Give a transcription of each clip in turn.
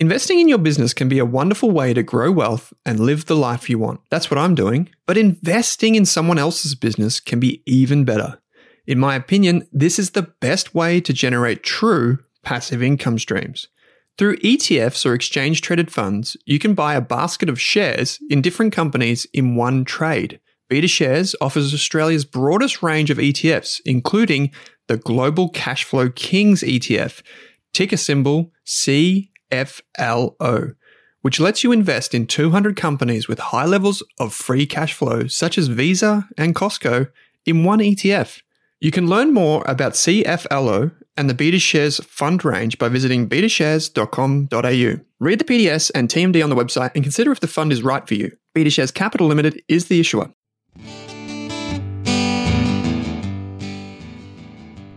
Investing in your business can be a wonderful way to grow wealth and live the life you want. That's what I'm doing. But investing in someone else's business can be even better. In my opinion, this is the best way to generate true passive income streams. Through ETFs or exchange traded funds, you can buy a basket of shares in different companies in one trade. BetaShares offers Australia's broadest range of ETFs, including the Global Cashflow Kings ETF, ticker symbol CFLO, which lets you invest in 200 companies with high levels of free cash flow, such as Visa and Costco, in one ETF. You can learn more about CFLO and the BetaShares fund range by visiting betashares.com.au. Read the PDS and TMD on the website and consider if the fund is right for you. BetaShares Capital Limited is the issuer.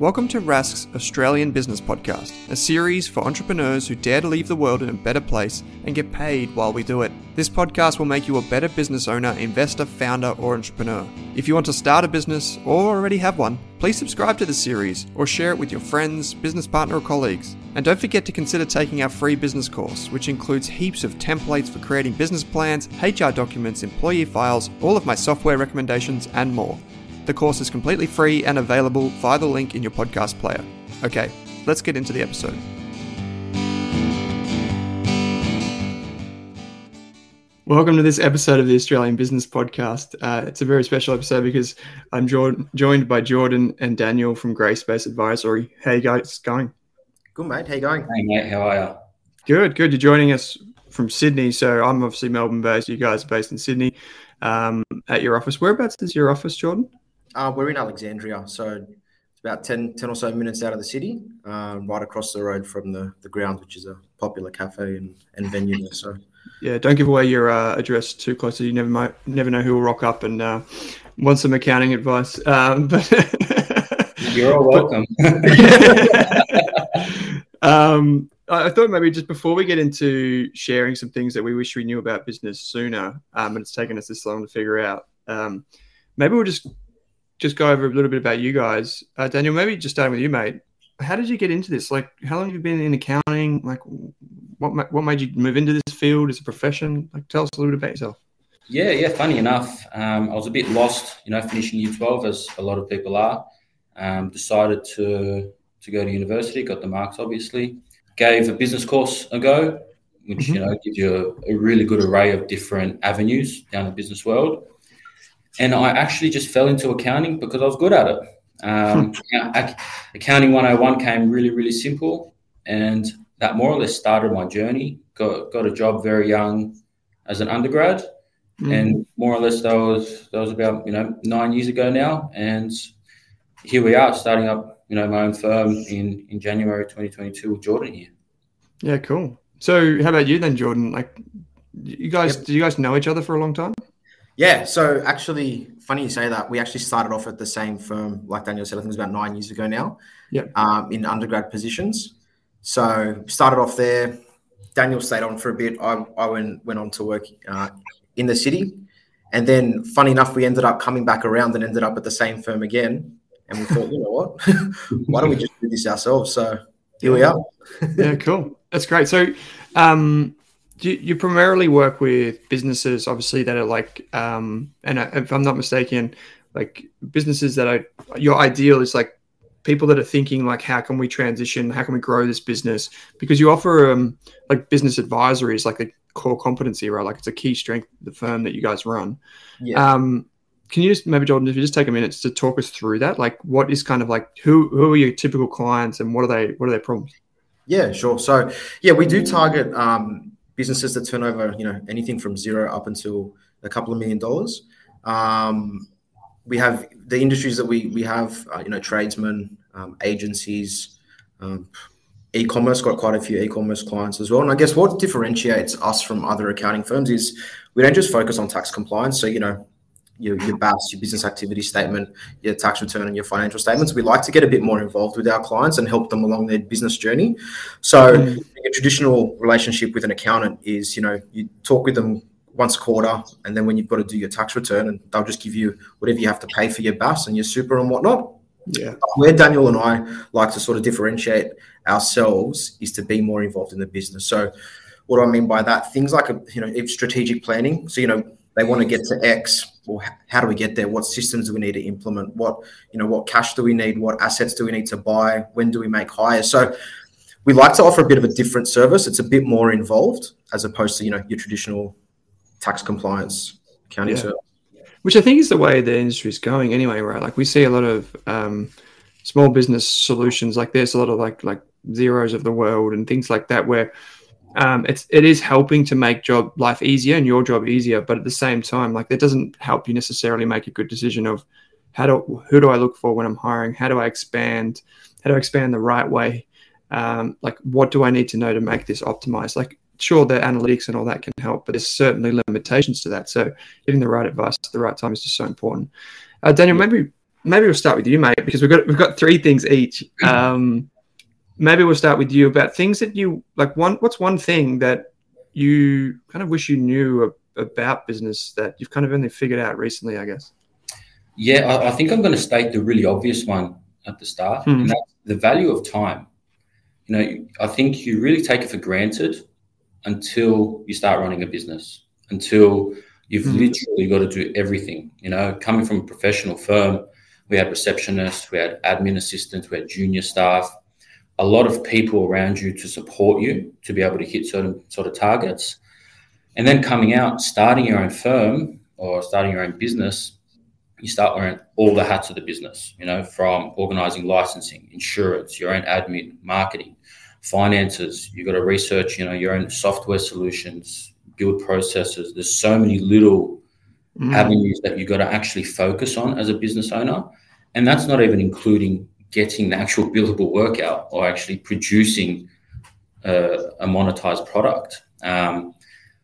Welcome to Rask's Australian Business Podcast, a series for entrepreneurs who dare to leave the world in a better place and get paid while we do it. This podcast will make you a better business owner, investor, founder, or entrepreneur. If you want to start a business or already have one, please subscribe to the series or share it with your friends, business partner, or colleagues. And don't forget to consider taking our free business course, which includes heaps of templates for creating business plans, HR documents, employee files, all of my software recommendations, and more. The course is completely free and available via the link in your podcast player. Okay, let's get into the episode. Welcome to this episode of the Australian Business Podcast. Uh, it's a very special episode because I'm jo- joined by Jordan and Daniel from Grey Space Advisory. How you guys going? Good, mate. How you going? Hey, mate. How are you? Good, good. You're joining us from Sydney. So I'm obviously Melbourne based. You guys are based in Sydney um, at your office. Whereabouts is your office, Jordan? Uh, we're in Alexandria, so it's about 10, 10 or so minutes out of the city, um, right across the road from the, the grounds, which is a popular cafe and, and venue there. So, yeah, don't give away your uh, address too close. You never might, never know who will rock up and uh, want some accounting advice. Um, but you're all welcome. um, I thought maybe just before we get into sharing some things that we wish we knew about business sooner, um, and it's taken us this long to figure out. Um, maybe we'll just just go over a little bit about you guys. Uh, Daniel, maybe just starting with you, mate. How did you get into this? Like, how long have you been in accounting? Like, what what made you move into this field as a profession? Like, tell us a little bit about yourself. Yeah, yeah. Funny enough, um, I was a bit lost, you know, finishing year twelve as a lot of people are. Um, decided to to go to university, got the marks, obviously. Gave a business course a go, which mm-hmm. you know gives you a, a really good array of different avenues down the business world and I actually just fell into accounting because I was good at it. Um, accounting 101 came really, really simple, and that more or less started my journey. Got got a job very young as an undergrad, mm. and more or less that was that was about you know nine years ago now, and here we are starting up you know my own firm in in January 2022 with Jordan here. Yeah, cool. So, how about you then, Jordan? Like, you guys, yep. do you guys know each other for a long time? Yeah, so actually, funny you say that. We actually started off at the same firm, like Daniel said, I think it was about nine years ago now. Yeah. Um, in undergrad positions. So started off there. Daniel stayed on for a bit. I, I went went on to work uh, in the city, and then funny enough, we ended up coming back around and ended up at the same firm again. And we thought, you know what? Why don't we just do this ourselves? So here we are. yeah, cool. That's great. So, um, you, you primarily work with businesses, obviously, that are like, um, and if I'm not mistaken, like businesses that are your ideal is like people that are thinking like, how can we transition? How can we grow this business? Because you offer um, like business advisory is like a core competency, right? Like it's a key strength of the firm that you guys run. Yeah. Um, can you just maybe Jordan, if you just take a minute to talk us through that, like what is kind of like who who are your typical clients and what are they what are their problems? Yeah, sure. So yeah, we do target um, businesses that turn over, you know, anything from zero up until a couple of million dollars. Um, we have the industries that we we have, uh, you know, tradesmen, um, agencies, um, e-commerce. Got quite a few e-commerce clients as well. And I guess what differentiates us from other accounting firms is we don't just focus on tax compliance. So you know, your, your BAS, your business activity statement, your tax return, and your financial statements. We like to get a bit more involved with our clients and help them along their business journey. So, mm. a traditional relationship with an accountant is, you know, you talk with them once a quarter, and then when you've got to do your tax return, and they'll just give you whatever you have to pay for your BAS and your super and whatnot. Yeah. Where Daniel and I like to sort of differentiate ourselves is to be more involved in the business. So what do I mean by that? Things like a, you know if strategic planning. So you know they want to get to X. Well, how do we get there? What systems do we need to implement? What you know, what cash do we need? What assets do we need to buy? When do we make hires? So we like to offer a bit of a different service. It's a bit more involved as opposed to you know your traditional tax compliance accounting yeah. service. Which I think is the way the industry is going anyway, right? Like we see a lot of um, small business solutions. Like there's a lot of like like Xeros of the world and things like that where um, it's it is helping to make job life easier and your job easier, but at the same time, like that doesn't help you necessarily make a good decision of how do who do I look for when I'm hiring? How do I expand? How do I expand the right way? Um, like what do I need to know to make this optimized? Like sure, the analytics and all that can help, but there's certainly limitations to that. So getting the right advice at the right time is just so important. Uh, Daniel, maybe maybe we'll start with you, mate, because we've got we've got three things each. Um, maybe we'll start with you about things that you like. One, what's one thing that you kind of wish you knew about business that you've kind of only figured out recently? I guess. Yeah, I, I think I'm going to state the really obvious one at the start, hmm. and that's the value of time. You know, I think you really take it for granted until you start running a business, until you've hmm. literally got to do everything. You know, coming from a professional firm, we had receptionists, we had admin assistants, we had junior staff, a lot of people around you to support you to be able to hit certain sort of targets. And then coming out, starting your own firm or starting your own business, you start wearing all the hats of the business, you know, from organizing licensing, insurance, your own admin, marketing, finances. You've got to research, you know, your own software solutions, build processes. There's so many little mm. avenues that you've got to actually focus on as a business owner. And that's not even including getting the actual billable workout or actually producing a, a monetized product. Um,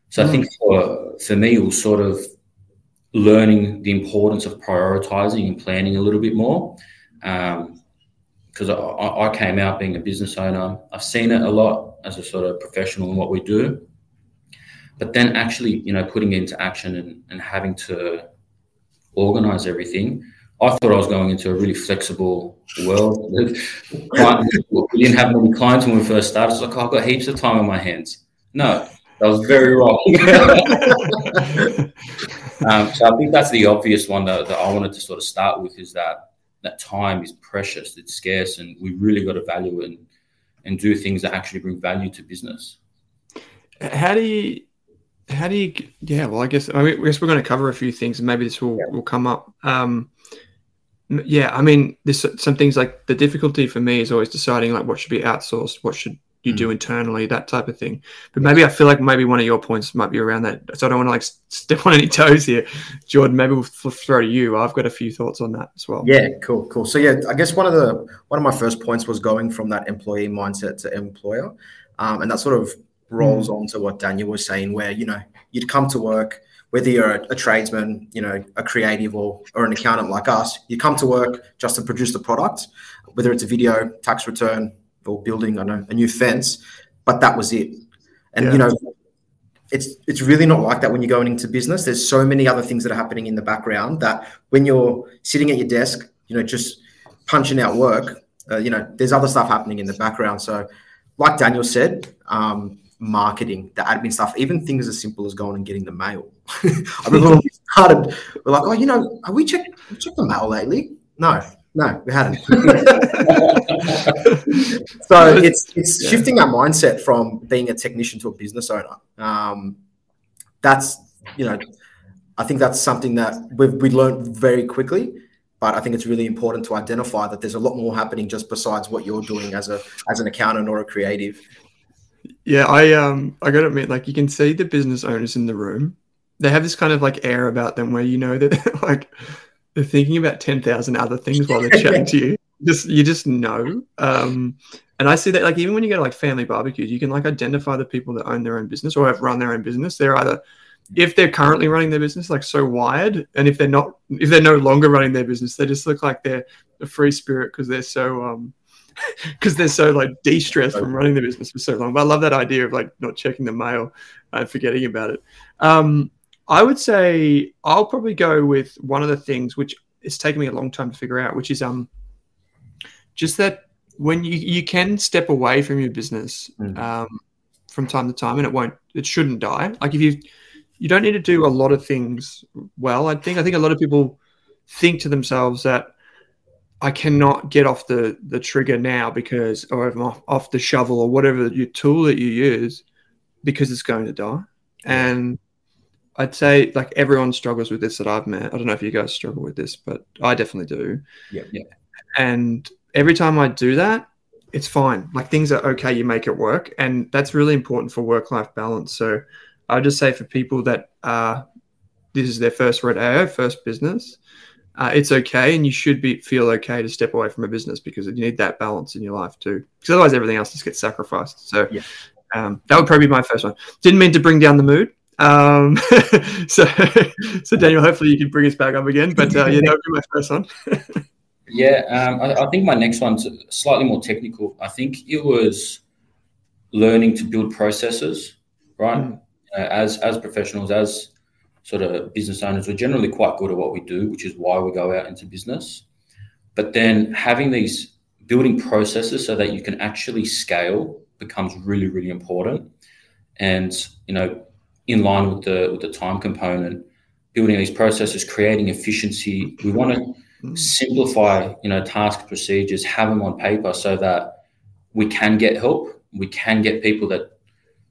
so mm. I think for for me, it was sort of learning the importance of prioritizing and planning a little bit more. because um, I, I, came out being a business owner, I've seen it a lot as a sort of professional in what we do, but then actually, you know, putting it into action and, and having to organize everything I thought I was going into a really flexible world. we didn't have many clients when we first started. It's like, oh, I've got heaps of time on my hands. No, that was very wrong. um, so I think that's the obvious one that, that I wanted to sort of start with is that that time is precious, it's scarce, and we really got to value it and, and do things that actually bring value to business. How do you how do you yeah well i guess i, mean, I guess we're going to cover a few things and maybe this will, yeah. will come up um, yeah, I mean, there's some things like the difficulty for me is always deciding like what should be outsourced, what should you mm. do internally, that type of thing. But maybe I feel like maybe one of your points might be around that. So I don't want to like step on any toes here, Jordan. Maybe we'll throw to you. I've got a few thoughts on that as well. Yeah, cool, cool. So yeah, I guess one of the one of my first points was going from that employee mindset to employer, um, and that sort of rolls mm. on to what Daniel was saying, where you know you'd come to work whether you're a, a, tradesman, you know, a creative or, or an accountant like us, you come to work just to produce the product, whether it's a video, tax return, or building, I know, a new fence, but that was it. And yeah. you know, it's it's really not like that when you're going into business. There's so many other things that are happening in the background that when you're sitting at your desk, you know, just punching out work, uh, you know, there's other stuff happening in the background. So, like Daniel said, um, marketing, the admin stuff, even things as simple as going and getting the mail. I remember when we started, we're like, oh, you know, have we checked, we checked the mail lately? No, no, we hadn't. so it's it's yeah. shifting that mindset from being a technician to a business owner. Um, that's you know, I think that's something that we've we learned very quickly. But I think it's really important to identify that there's a lot more happening just besides what you're doing as a as an accountant or a creative. Yeah, I um I gotta admit, like you can see the business owners in the room. They have this kind of like air about them where you know that like they're thinking about ten thousand other things while they're chatting to you. Just you just know. Um and I see that like even when you go to like family barbecues, you can like identify the people that own their own business or have run their own business. They're either if they're currently running their business like so wired and if they're not if they're no longer running their business they just look like they're a free spirit because they're so um because they're so like de-stressed from running the business for so long. But I love that idea of like not checking the mail and forgetting about it. Um, I would say I'll probably go with one of the things which it's taken me a long time to figure out, which is um just that when you you can step away from your business mm. um, from time to time, and it won't. It shouldn't die. Like if you you don't need to do a lot of things well. I think I think a lot of people think to themselves that I cannot get off the the trigger now because or I'm off, off the shovel or whatever your tool that you use because it's going to die. And I'd say like everyone struggles with this that I've met. I don't know if you guys struggle with this, but I definitely do. Yeah, yeah. And every time I do that, it's fine. Like things are okay. You make it work, and that's really important for work life balance. So I just say for people that uh, this is their first red AO, first business, uh, it's okay, and you should be feel okay to step away from a business because you need that balance in your life too. Because otherwise, everything else just gets sacrificed. So yeah. um, that would probably be my first one. Didn't mean to bring down the mood. Um, so, so Daniel, hopefully you can bring us back up again. But uh, yeah, that would be my first one. yeah, um, I, I, think my next one's slightly more technical. I think it was learning to build processes, right? Mm. Uh, as as professionals, as sort of business owners, we're generally quite good at what we do, which is why we go out into business. But then having these building processes so that you can actually scale becomes really, really important. And you know, in line with the with the time component, building these processes, creating efficiency. We want to simplify, you know, task procedures, have them on paper so that we can get help. We can get people that,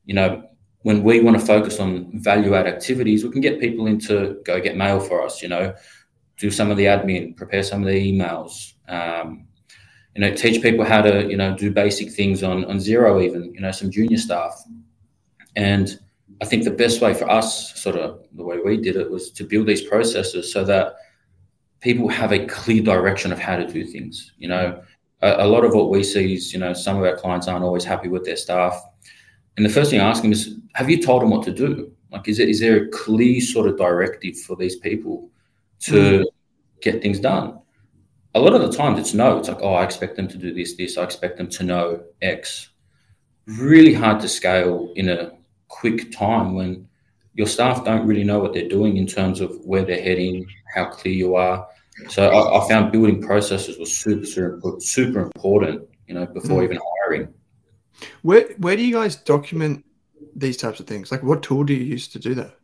you know, when we want to focus on value add activities, we can get people in to go get mail for us, you know, do some of the admin, prepare some of the emails, um, you know, teach people how to, you know, do basic things on, on Xero, even, you know, some junior staff. And I think the best way for us, sort of the way we did it, was to build these processes so that people have a clear direction of how to do things. You know, a, lot of what we see is, you know, some of our clients aren't always happy with their staff. And the first thing I ask them is, have you told them what to do? Like, is, it, is there a clear sort of directive for these people to mm. get things done? A lot of the times it's no. It's like, oh, I expect them to do this, this. I expect them to know X. Really hard to scale in a quick time when your staff don't really know what they're doing in terms of where they're heading, how clear you are. So I, I found building processes was super, super, super important, you know, before mm. even hiring. Where where do you guys document these types of things? Like, what tool do you use to do that?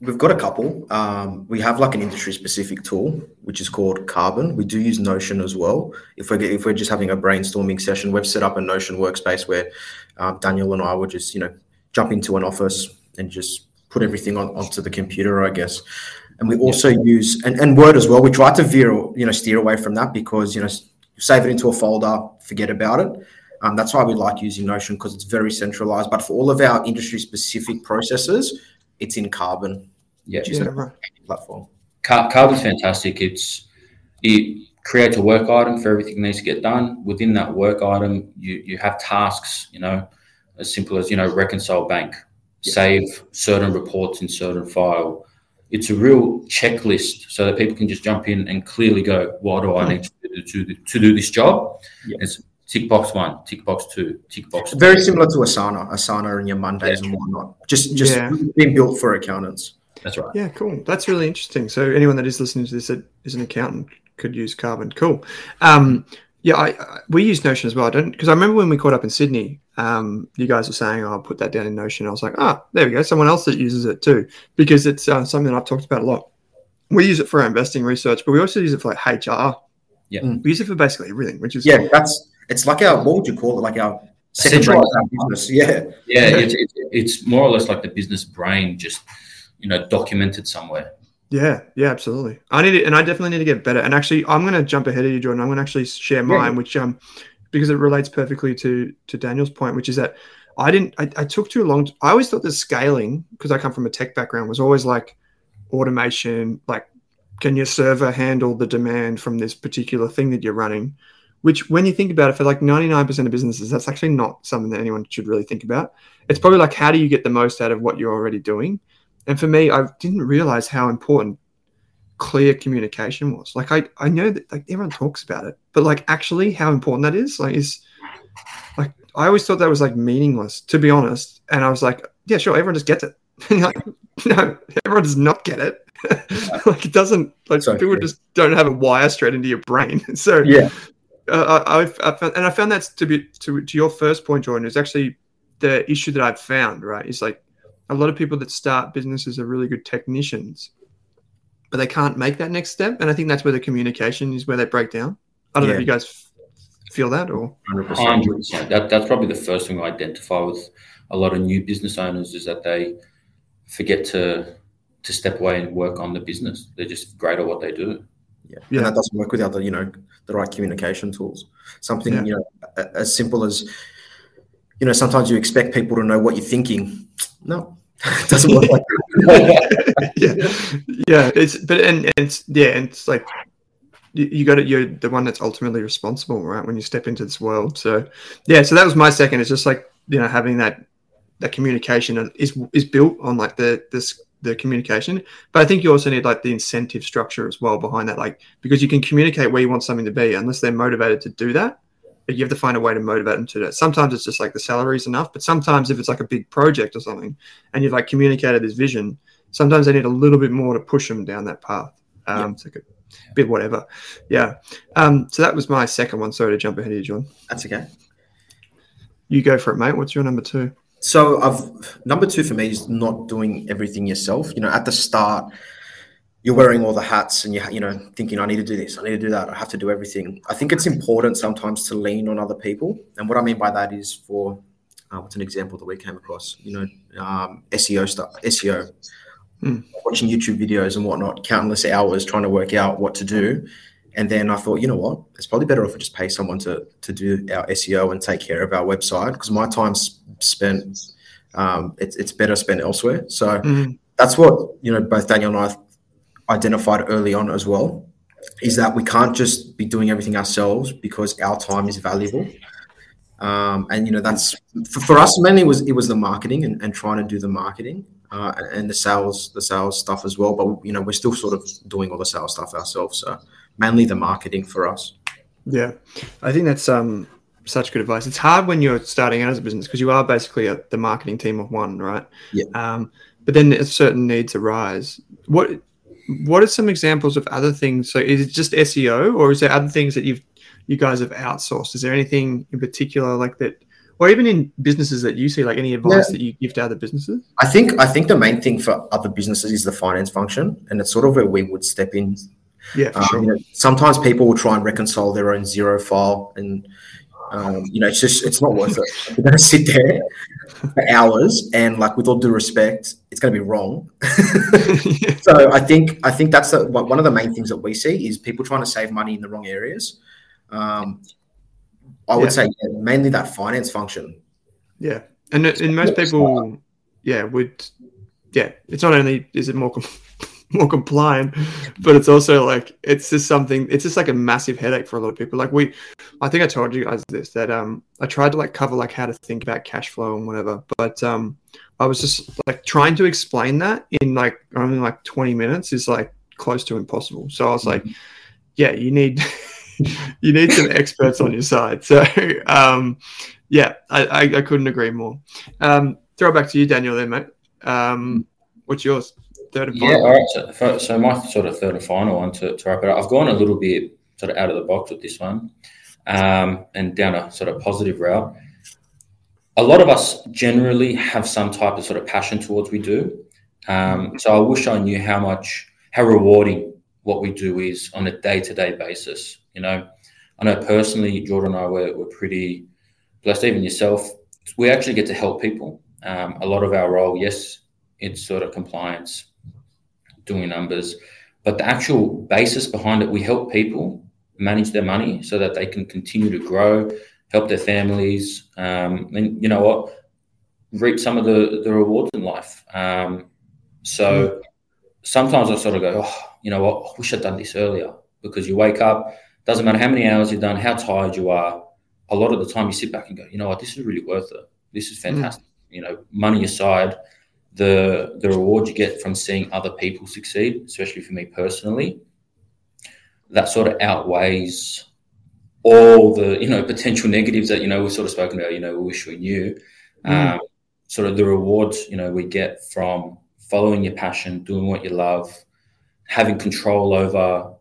We've got a couple. Um, we have like an industry specific tool, which is called Karbon. We do use Notion as well. If we're if we're just having a brainstorming session, we've set up a Notion workspace where uh, Daniel and I would just you know jump into an office and just put everything on, onto the computer, I guess. And we also use and, and Word as well. We try to veer you know steer away from that because you know save it into a folder, forget about it. Um, that's why we like using Notion because it's very centralized. But for all of our industry specific processes, it's in Karbon, yeah, which is yeah, a right. platform. Car- Karbon's fantastic. It's it creates a work item for everything that needs to get done. Within that work item, you you have tasks. You know, as simple as you know, reconcile bank, yeah. save certain reports in certain file. It's a real checklist so that people can just jump in and clearly go, "What do I need to do to, to do this job?" Yeah. It's tick box one, tick box two, tick box. Very similar to Asana, Asana and your Mondays yeah. and whatnot. Just just yeah. being built for accountants. That's right. Yeah, cool. That's really interesting. So anyone that is listening to this that is an accountant could use Karbon. Cool. Um, yeah, I, I, we use Notion as well. I don't because I remember when we caught up in Sydney, um, you guys were saying, "Oh, I'll put that down in Notion." I was like, "Ah, oh, there we go. Someone else that uses it too," because it's uh, something that I've talked about a lot. We use it for our investing research, but we also use it for like HR. Yeah, we use it for basically everything, which is yeah, cool. that's it's like our what would you call it? Like our centralized business. Yeah. Yeah, it's, it's, it's more or less like the business brain just you know documented somewhere. Yeah, yeah, absolutely. I need it, and I definitely need to get better. And actually, I'm going to jump ahead of you, Jordan. I'm going to actually share mine, yeah. which um, because it relates perfectly to to Daniel's point, which is that I didn't. I, I took too long. To, I always thought the scaling, because I come from a tech background, was always like automation. Like, can your server handle the demand from this particular thing that you're running? which when you think about it for like 99% of businesses that's actually not something that anyone should really think about. It's probably like how do you get the most out of what you're already doing? And for me i didn't realize how important clear communication was. Like i i know that like everyone talks about it but like actually how important that is like is like i always thought that was like meaningless to be honest. And i was like yeah sure everyone just gets it and like no everyone does not get it like it doesn't like so, people yeah. just don't have a wire straight into your brain so yeah uh, I've, I've found, and I found that to be to, to your first point, Jordan, is actually the issue that I've found. Right, is like a lot of people that start businesses are really good technicians, but they can't make that next step, and I think that's where the communication is where they break down. I don't yeah. know if you guys feel that or 100%. That, that's probably the first thing I identify with a lot of new business owners is that they forget to to step away and work on the business. They're just great at what they do. Yeah. yeah. And that doesn't work without the, you know, the right communication tools. Something, yeah. you know, as simple as, you know, sometimes you expect people to know what you're thinking. No, it doesn't work like that. yeah. Yeah. It's, but, and, and it's, yeah, and it's like, you, you got it. You're the one that's ultimately responsible, right? When you step into this world. So, yeah. So that was my second. It's just like, you know, having that, that communication is, is built on like the, this, the communication. But I think you also need like the incentive structure as well behind that, like because you can communicate where you want something to be unless they're motivated to do that. but You have to find a way to motivate them to do it. Sometimes it's just like the salary is enough, but sometimes if it's like a big project or something, and you've like communicated this vision, sometimes they need a little bit more to push them down that path. Um, It's like a bit whatever. Yeah. Um, so that was my second one. Sorry to jump ahead of you, John. That's okay. You go for it, mate. What's your number two? So I've number two for me is not doing everything yourself. You know, at the start, you're wearing all the hats and you you know thinking I need to do this, I need to do that, I have to do everything. I think it's important sometimes to lean on other people, and what I mean by that is for uh, what's an example that we came across? You know, um, SEO stuff, SEO, mm. watching YouTube videos and whatnot, countless hours trying to work out what to do. And then I thought, you know what? It's probably better if we just pay someone to to do our SEO and take care of our website because my time's spent. Um, it's it's better spent elsewhere. So mm-hmm. that's what you know. Both Daniel and I identified early on as well. Is that we can't just be doing everything ourselves because our time is valuable. Um, and you know that's for, for, us mainly was it was the marketing and, and trying to do the marketing uh, and the sales the sales stuff as well. But you know we're still sort of doing all the sales stuff ourselves. So mainly the marketing for us. Yeah, I think that's um such good advice. It's hard when you're starting out as a business because you are basically a, the marketing team of one, right? Yeah. Um, but then certain needs arise. What what are some examples of other things? So is it just SEO, or is there other things that you've you guys have outsourced? Is there anything in particular like that, or even in businesses that you see, like any advice yeah. that you give to other businesses? I think I think the main thing for other businesses is the finance function, and it's sort of where we would step in yeah, um, sure. you know, sometimes people will try and reconcile their own Xero file, and um, you know, it's just it's not worth it. You're going to sit there for hours, and like with all due respect, it's going to be wrong. so I think I think that's the, one of the main things that we see is people trying to save money in the wrong areas. Um, I would yeah. say yeah, mainly that finance function. Yeah, and and most people, yeah, would yeah. It's not only is it more more compliant but it's also like it's just something it's just like a massive headache for a lot of people like we i think i told you guys this that um i tried to like cover like how to think about cash flow and whatever but um i was just like trying to explain that in like only like 20 minutes is like close to impossible so i was like mm-hmm. yeah you need you need some experts on your side so um yeah I, I, I couldn't agree more um throw it back to you daniel then mate um what's yours third and final? Yeah, all right. So, so my sort of third and final one to, to wrap it up. I've gone a little bit sort of out of the box with this one um, and down a sort of positive route. A lot of us generally have some type of sort of passion towards we do. Um, so I wish I knew how much, how rewarding what we do is on a day to day basis. You know, I know personally, Jordan and I were, were pretty blessed, even yourself. We actually get to help people. Um, a lot of our role, yes, it's sort of compliance, doing numbers. But the actual basis behind it, we help people manage their money so that they can continue to grow, help their families, um, and you know what, reap some of the, the rewards in life. Um, so mm. sometimes I sort of go, oh, you know what, I wish I'd done this earlier because you wake up, doesn't matter how many hours you've done, how tired you are. A lot of the time you sit back and go, you know what, this is really worth it. This is mm. fantastic. Mm. You know, money aside, the the reward you get from seeing other people succeed, especially for me personally, that sort of outweighs all the you know potential negatives that you know we've sort of spoken about. You know, we wish we knew. Mm. Um, sort of the rewards you know we get from following your passion, doing what you love, having control over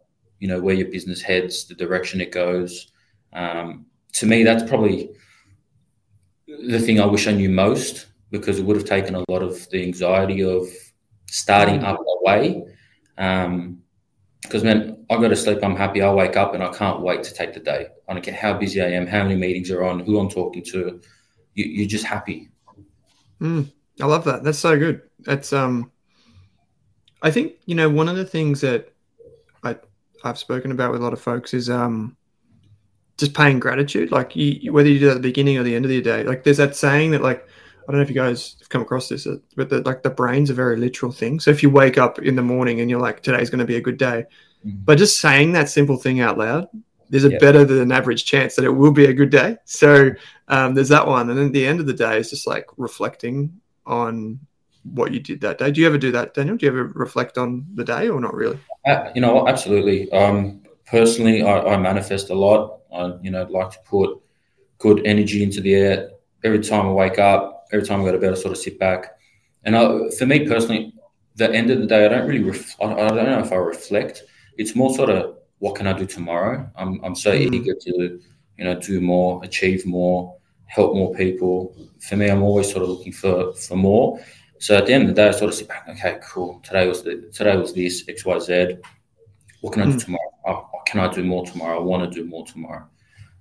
you know where your business heads, the direction it goes. Um, to me, that's probably the thing I wish I knew most because it would have taken a lot of the anxiety of starting up away. Um, because man, I go to sleep, I'm happy. I wake up and I can't wait to take the day. I don't care how busy I am, how many meetings are on, who I'm talking to. You, are just happy. Mm, I love that. That's so good. It's um, I think you know one of the things that I've spoken about with a lot of folks is um, just paying gratitude. Like you, whether you do it at the beginning or the end of the day. Like there's that saying that like I don't know if you guys have come across this, uh, but the, like the brain's a very literal thing. So if you wake up in the morning and you're like, today's going to be a good day, mm-hmm. but just saying that simple thing out loud, there's a yeah. better than average chance that it will be a good day. So um, there's that one. And then the end of the day is just like reflecting on what you did that day. Do you ever do that, Daniel? Do you ever reflect on the day or not really? Uh, you know, absolutely. Um, personally, I, I, manifest a lot. I, you know, like to put good energy into the air every time I wake up every time I go to bed, I sort of sit back. And I, for me personally, the end of the day, I don't really, ref- I, I, don't know if I reflect. It's more sort of what can I do tomorrow. I'm, I'm so mm. eager to, you know, do more, achieve more, help more people. For me, I'm always sort of looking for for more. So at the end of the day, I sort of sit back. Okay, cool. Today was the, today was this X Y Z. What can I do mm. tomorrow? Oh, can I do more tomorrow? I want to do more tomorrow.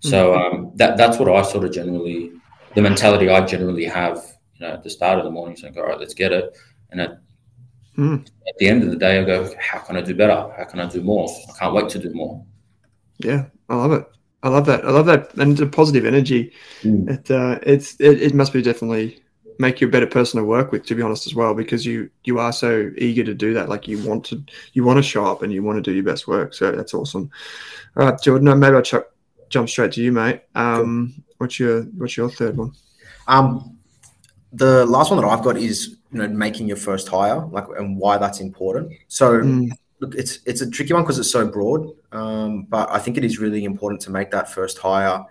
So mm. um, that that's what I sort of generally the mentality I generally have, you know, at the start of the morning, saying, "All right, let's get it," and at, mm. at the end of the day, I go, "How can I do better? How can I do more? I can't wait to do more." Yeah, I love it. I love that. I love that, and the positive energy. Mm. It uh, it's it, it must be definitely make you a better person to work with to be honest as well because you you are so eager to do that like you want to you want to show up and you want to do your best work so that's awesome all right jordan maybe i'll ch- jump straight to you mate um, What's your What's your third one? Um, the last one that I've got is you know making your first hire, like and why that's important. So mm. look, it's it's a tricky one because it's so broad, um, but I think it is really important to make that first hire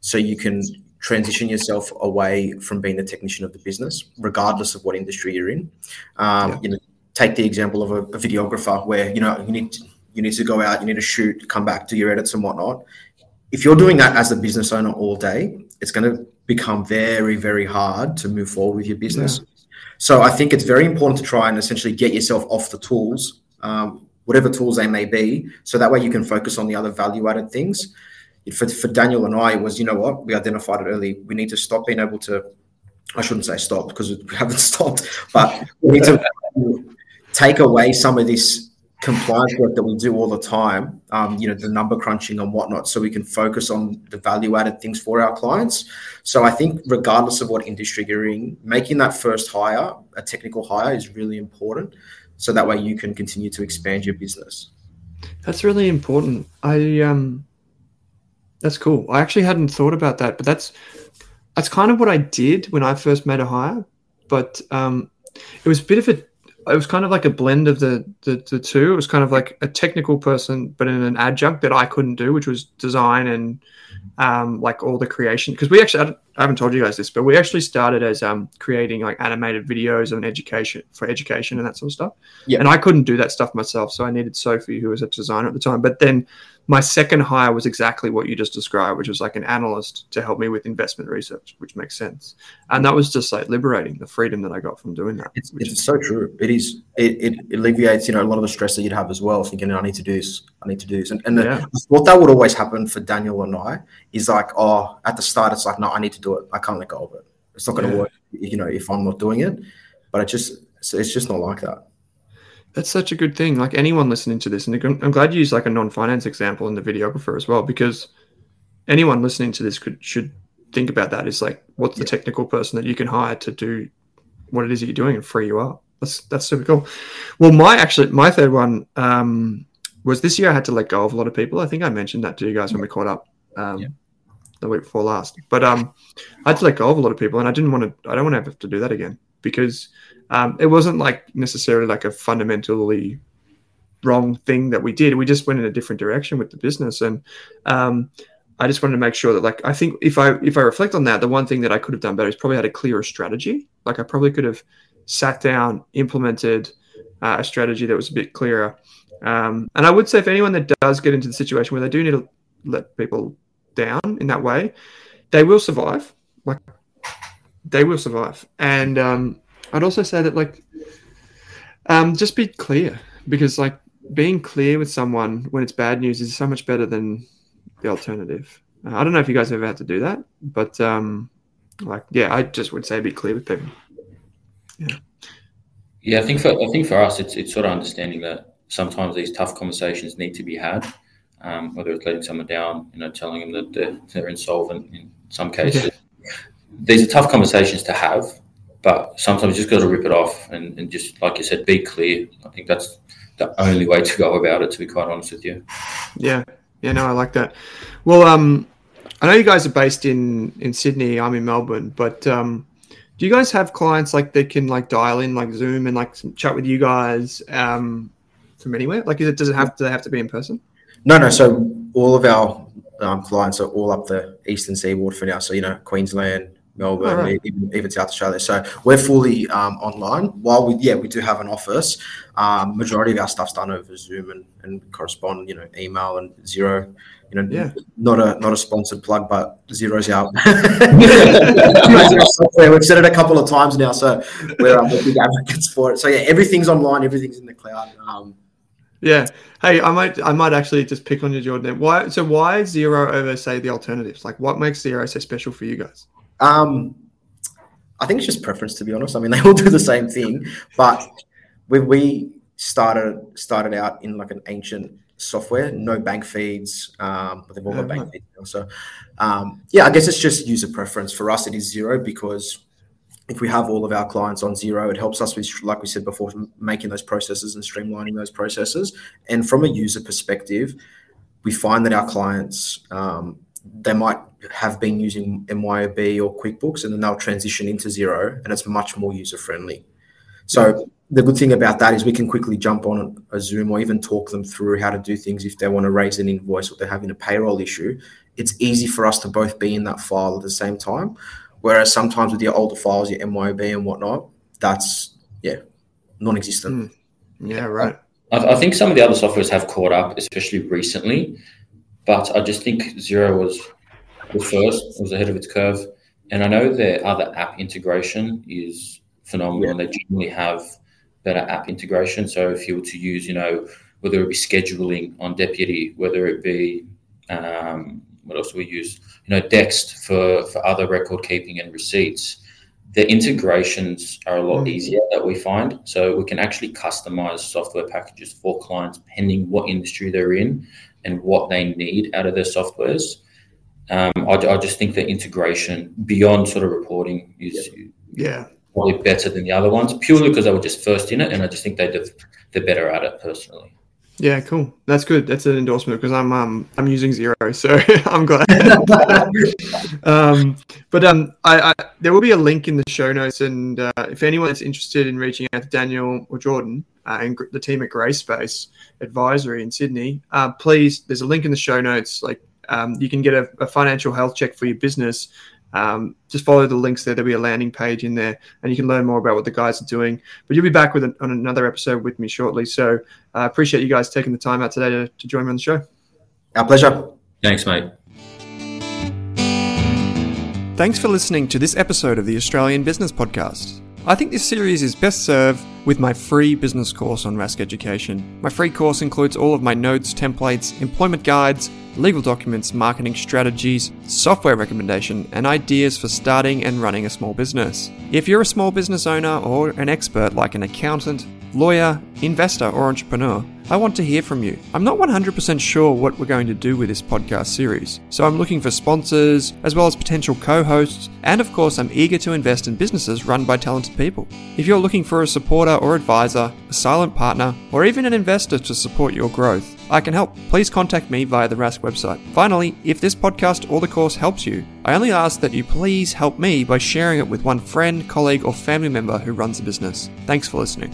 so you can transition yourself away from being the technician of the business, regardless of what industry you're in. Um, yeah. You know, take the example of a, a videographer where you know you need to, you need to go out, you need to shoot, come back, do your edits and whatnot if you're doing that as a business owner all day, it's going to become very, very hard to move forward with your business. Yeah. So I think it's very important to try and essentially get yourself off the tools, um, whatever tools they may be, so that way you can focus on the other value-added things. For, for Daniel and I, was you know what we identified it early. We need to stop being able to. I shouldn't say stop because we haven't stopped, but we need to take away some of this compliance work that we do all the time, um, you know, the number crunching and whatnot, so we can focus on the value added things for our clients. So I think, regardless of what industry you're in, making that first hire, a technical hire, is really important. So that way you can continue to expand your business. That's really important. I um, that's cool. I actually hadn't thought about that, but that's that's kind of what I did when I first made a hire. But um, it was a bit of a it was kind of like a blend of the, the, the two. It was kind of like a technical person, but in an adjunct that I couldn't do, which was design and um, like all the creation. Because we actually, I haven't told you guys this, but we actually started as um, creating like animated videos and education for education and that sort of stuff. Yeah. And I couldn't do that stuff myself, so I needed Sophie, who was a designer at the time. But then my second hire was exactly what you just described, which was like an analyst to help me with investment research, which makes sense. And that was just like liberating the freedom that I got from doing that. It's, it's so true. It is. It, it alleviates, you know, a lot of the stress that you'd have as well, thinking, I need to do this, I need to do this. And, and yeah. the, what that would always happen for Daniel and I is like, oh, at the start, it's like, no, I need to do it. I can't let go of it. It's not going to yeah. work, you know, if I'm not doing it. But it just, it's just not like that. That's such a good thing. Like anyone listening to this, and I'm glad you used like a non-finance example in the videographer as well, because anyone listening to this could should think about that. Is like, what's the technical person that you can hire to do what it is that you're doing and free you up? That's that's super cool. Well, my actually my third one um, was this year. I had to let go of a lot of people. I think I mentioned that to you guys when we caught up um, yeah. The week before last. But um, I had to let go of a lot of people, and I didn't want to. I don't want to have to do that again because um, it wasn't like necessarily like a fundamentally wrong thing that we did. We just went in a different direction with the business, and um, I just wanted to make sure that, like, I think if I if I reflect on that, the one thing that I could have done better is probably had a clearer strategy. Like, I probably could have sat down, implemented uh, a strategy that was a bit clearer. Um, and I would say, if anyone that does get into the situation where they do need to let people down in that way, they will survive. Like they will survive. And um, I'd also say that like um, just be clear because like being clear with someone when it's bad news is so much better than the alternative. Uh, I don't know if you guys ever had to do that, but um, like yeah, I just would say be clear with people. Yeah. Yeah, I think for I think for us, it's it's sort of understanding that sometimes these tough conversations need to be had, um, whether it's letting someone down, you know, telling them that they're, they're insolvent in some cases. Yeah. These are tough conversations to have, but sometimes you just got to rip it off and, and just, like you said, be clear. I think that's the only way to go about it, to be quite honest with you. Yeah, yeah, no, I like that. Well, um, I know you guys are based in in Sydney. I'm in Melbourne, but um, do you guys have clients like they can like dial in like Zoom and like chat with you guys um, from anywhere? Like, it, does it have to have to be in person? No, no. So all of our um, clients are all up the eastern seaboard for now. So you know, Queensland, Melbourne, right. even, even, South Australia. So we're fully um, online. While we, yeah, we do have an office. Um, majority of our stuff's done over Zoom and, and correspond, you know, email and Xero. You know, yeah. not a not a sponsored plug, but Xero's out. We've said it a couple of times now, so we're, um, big advocates for it. So yeah, everything's online, everything's in the cloud. Um, yeah. Hey, I might I might actually just pick on you, Jordan. Why? So why Xero over say the alternatives? Like, what makes Xero so special for you guys? Um, I think it's just preference, to be honest. I mean, they all do the same thing, but we we started started out in like an ancient software, no bank feeds, um, but they've all got bank feeds now. So, um, yeah, I guess it's just user preference. For us, it is Xero because if we have all of our clients on Xero, it helps us with, like we said before, making those processes and streamlining those processes. And from a user perspective, we find that our clients um, they might have been using MYOB or QuickBooks, and then they'll transition into Xero, and it's much more user friendly. So the good thing about that is we can quickly jump on a Zoom or even talk them through how to do things if they want to raise an invoice or they're having a payroll issue. It's easy for us to both be in that file at the same time. Whereas sometimes with your older files, your MYOB and whatnot, that's yeah, non-existent. Mm. Yeah, right. I, I think some of the other softwares have caught up, especially recently. But I just think Xero was the first, was ahead of its curve. And I know their other app integration is phenomenal, yeah. and they generally have better app integration. So if you were to use, you know, whether it be scheduling on Deputy, whether it be um, what else do we use? You know, Dext for for other record keeping and receipts. The integrations are a lot mm. easier that we find. So we can actually customize software packages for clients pending what industry they're in and what they need out of their softwares. Um, I, I, just think the integration beyond sort of reporting is yeah probably better than the other ones purely because they were just first in it, and I just think they they're better at it personally. Yeah, cool. That's good. That's an endorsement because I'm um I'm using Xero, so I'm glad. um, but um, I, I, there will be a link in the show notes, and uh, if anyone is interested in reaching out to Daniel or Jordan uh, and the team at Grayspace Advisory in Sydney, uh, please. There's a link in the show notes. Like um, you can get a, a financial health check for your business um, just follow the links there. There'll be a landing page in there, and you can learn more about what the guys are doing. But you'll be back with an, on another episode with me shortly. So I uh, appreciate you guys taking the time out today to, to join me on the show. Our pleasure. Thanks, mate. Thanks for listening to this episode of the Australian Business Podcast. I think this series is best served with my free business course on Rask Education. My free course includes all of my notes, templates, employment guides, legal documents, marketing strategies, software recommendation, and ideas for starting and running a small business. If you're a small business owner or an expert like an accountant, lawyer, investor, or entrepreneur, I want to hear from you. I'm not 100% sure what we're going to do with this podcast series, so I'm looking for sponsors, as well as potential co hosts, and of course, I'm eager to invest in businesses run by talented people. If you're looking for a supporter or advisor, a silent partner, or even an investor to support your growth, I can help. Please contact me via the Rask website. Finally, if this podcast or the course helps you, I only ask that you please help me by sharing it with one friend, colleague, or family member who runs a business. Thanks for listening.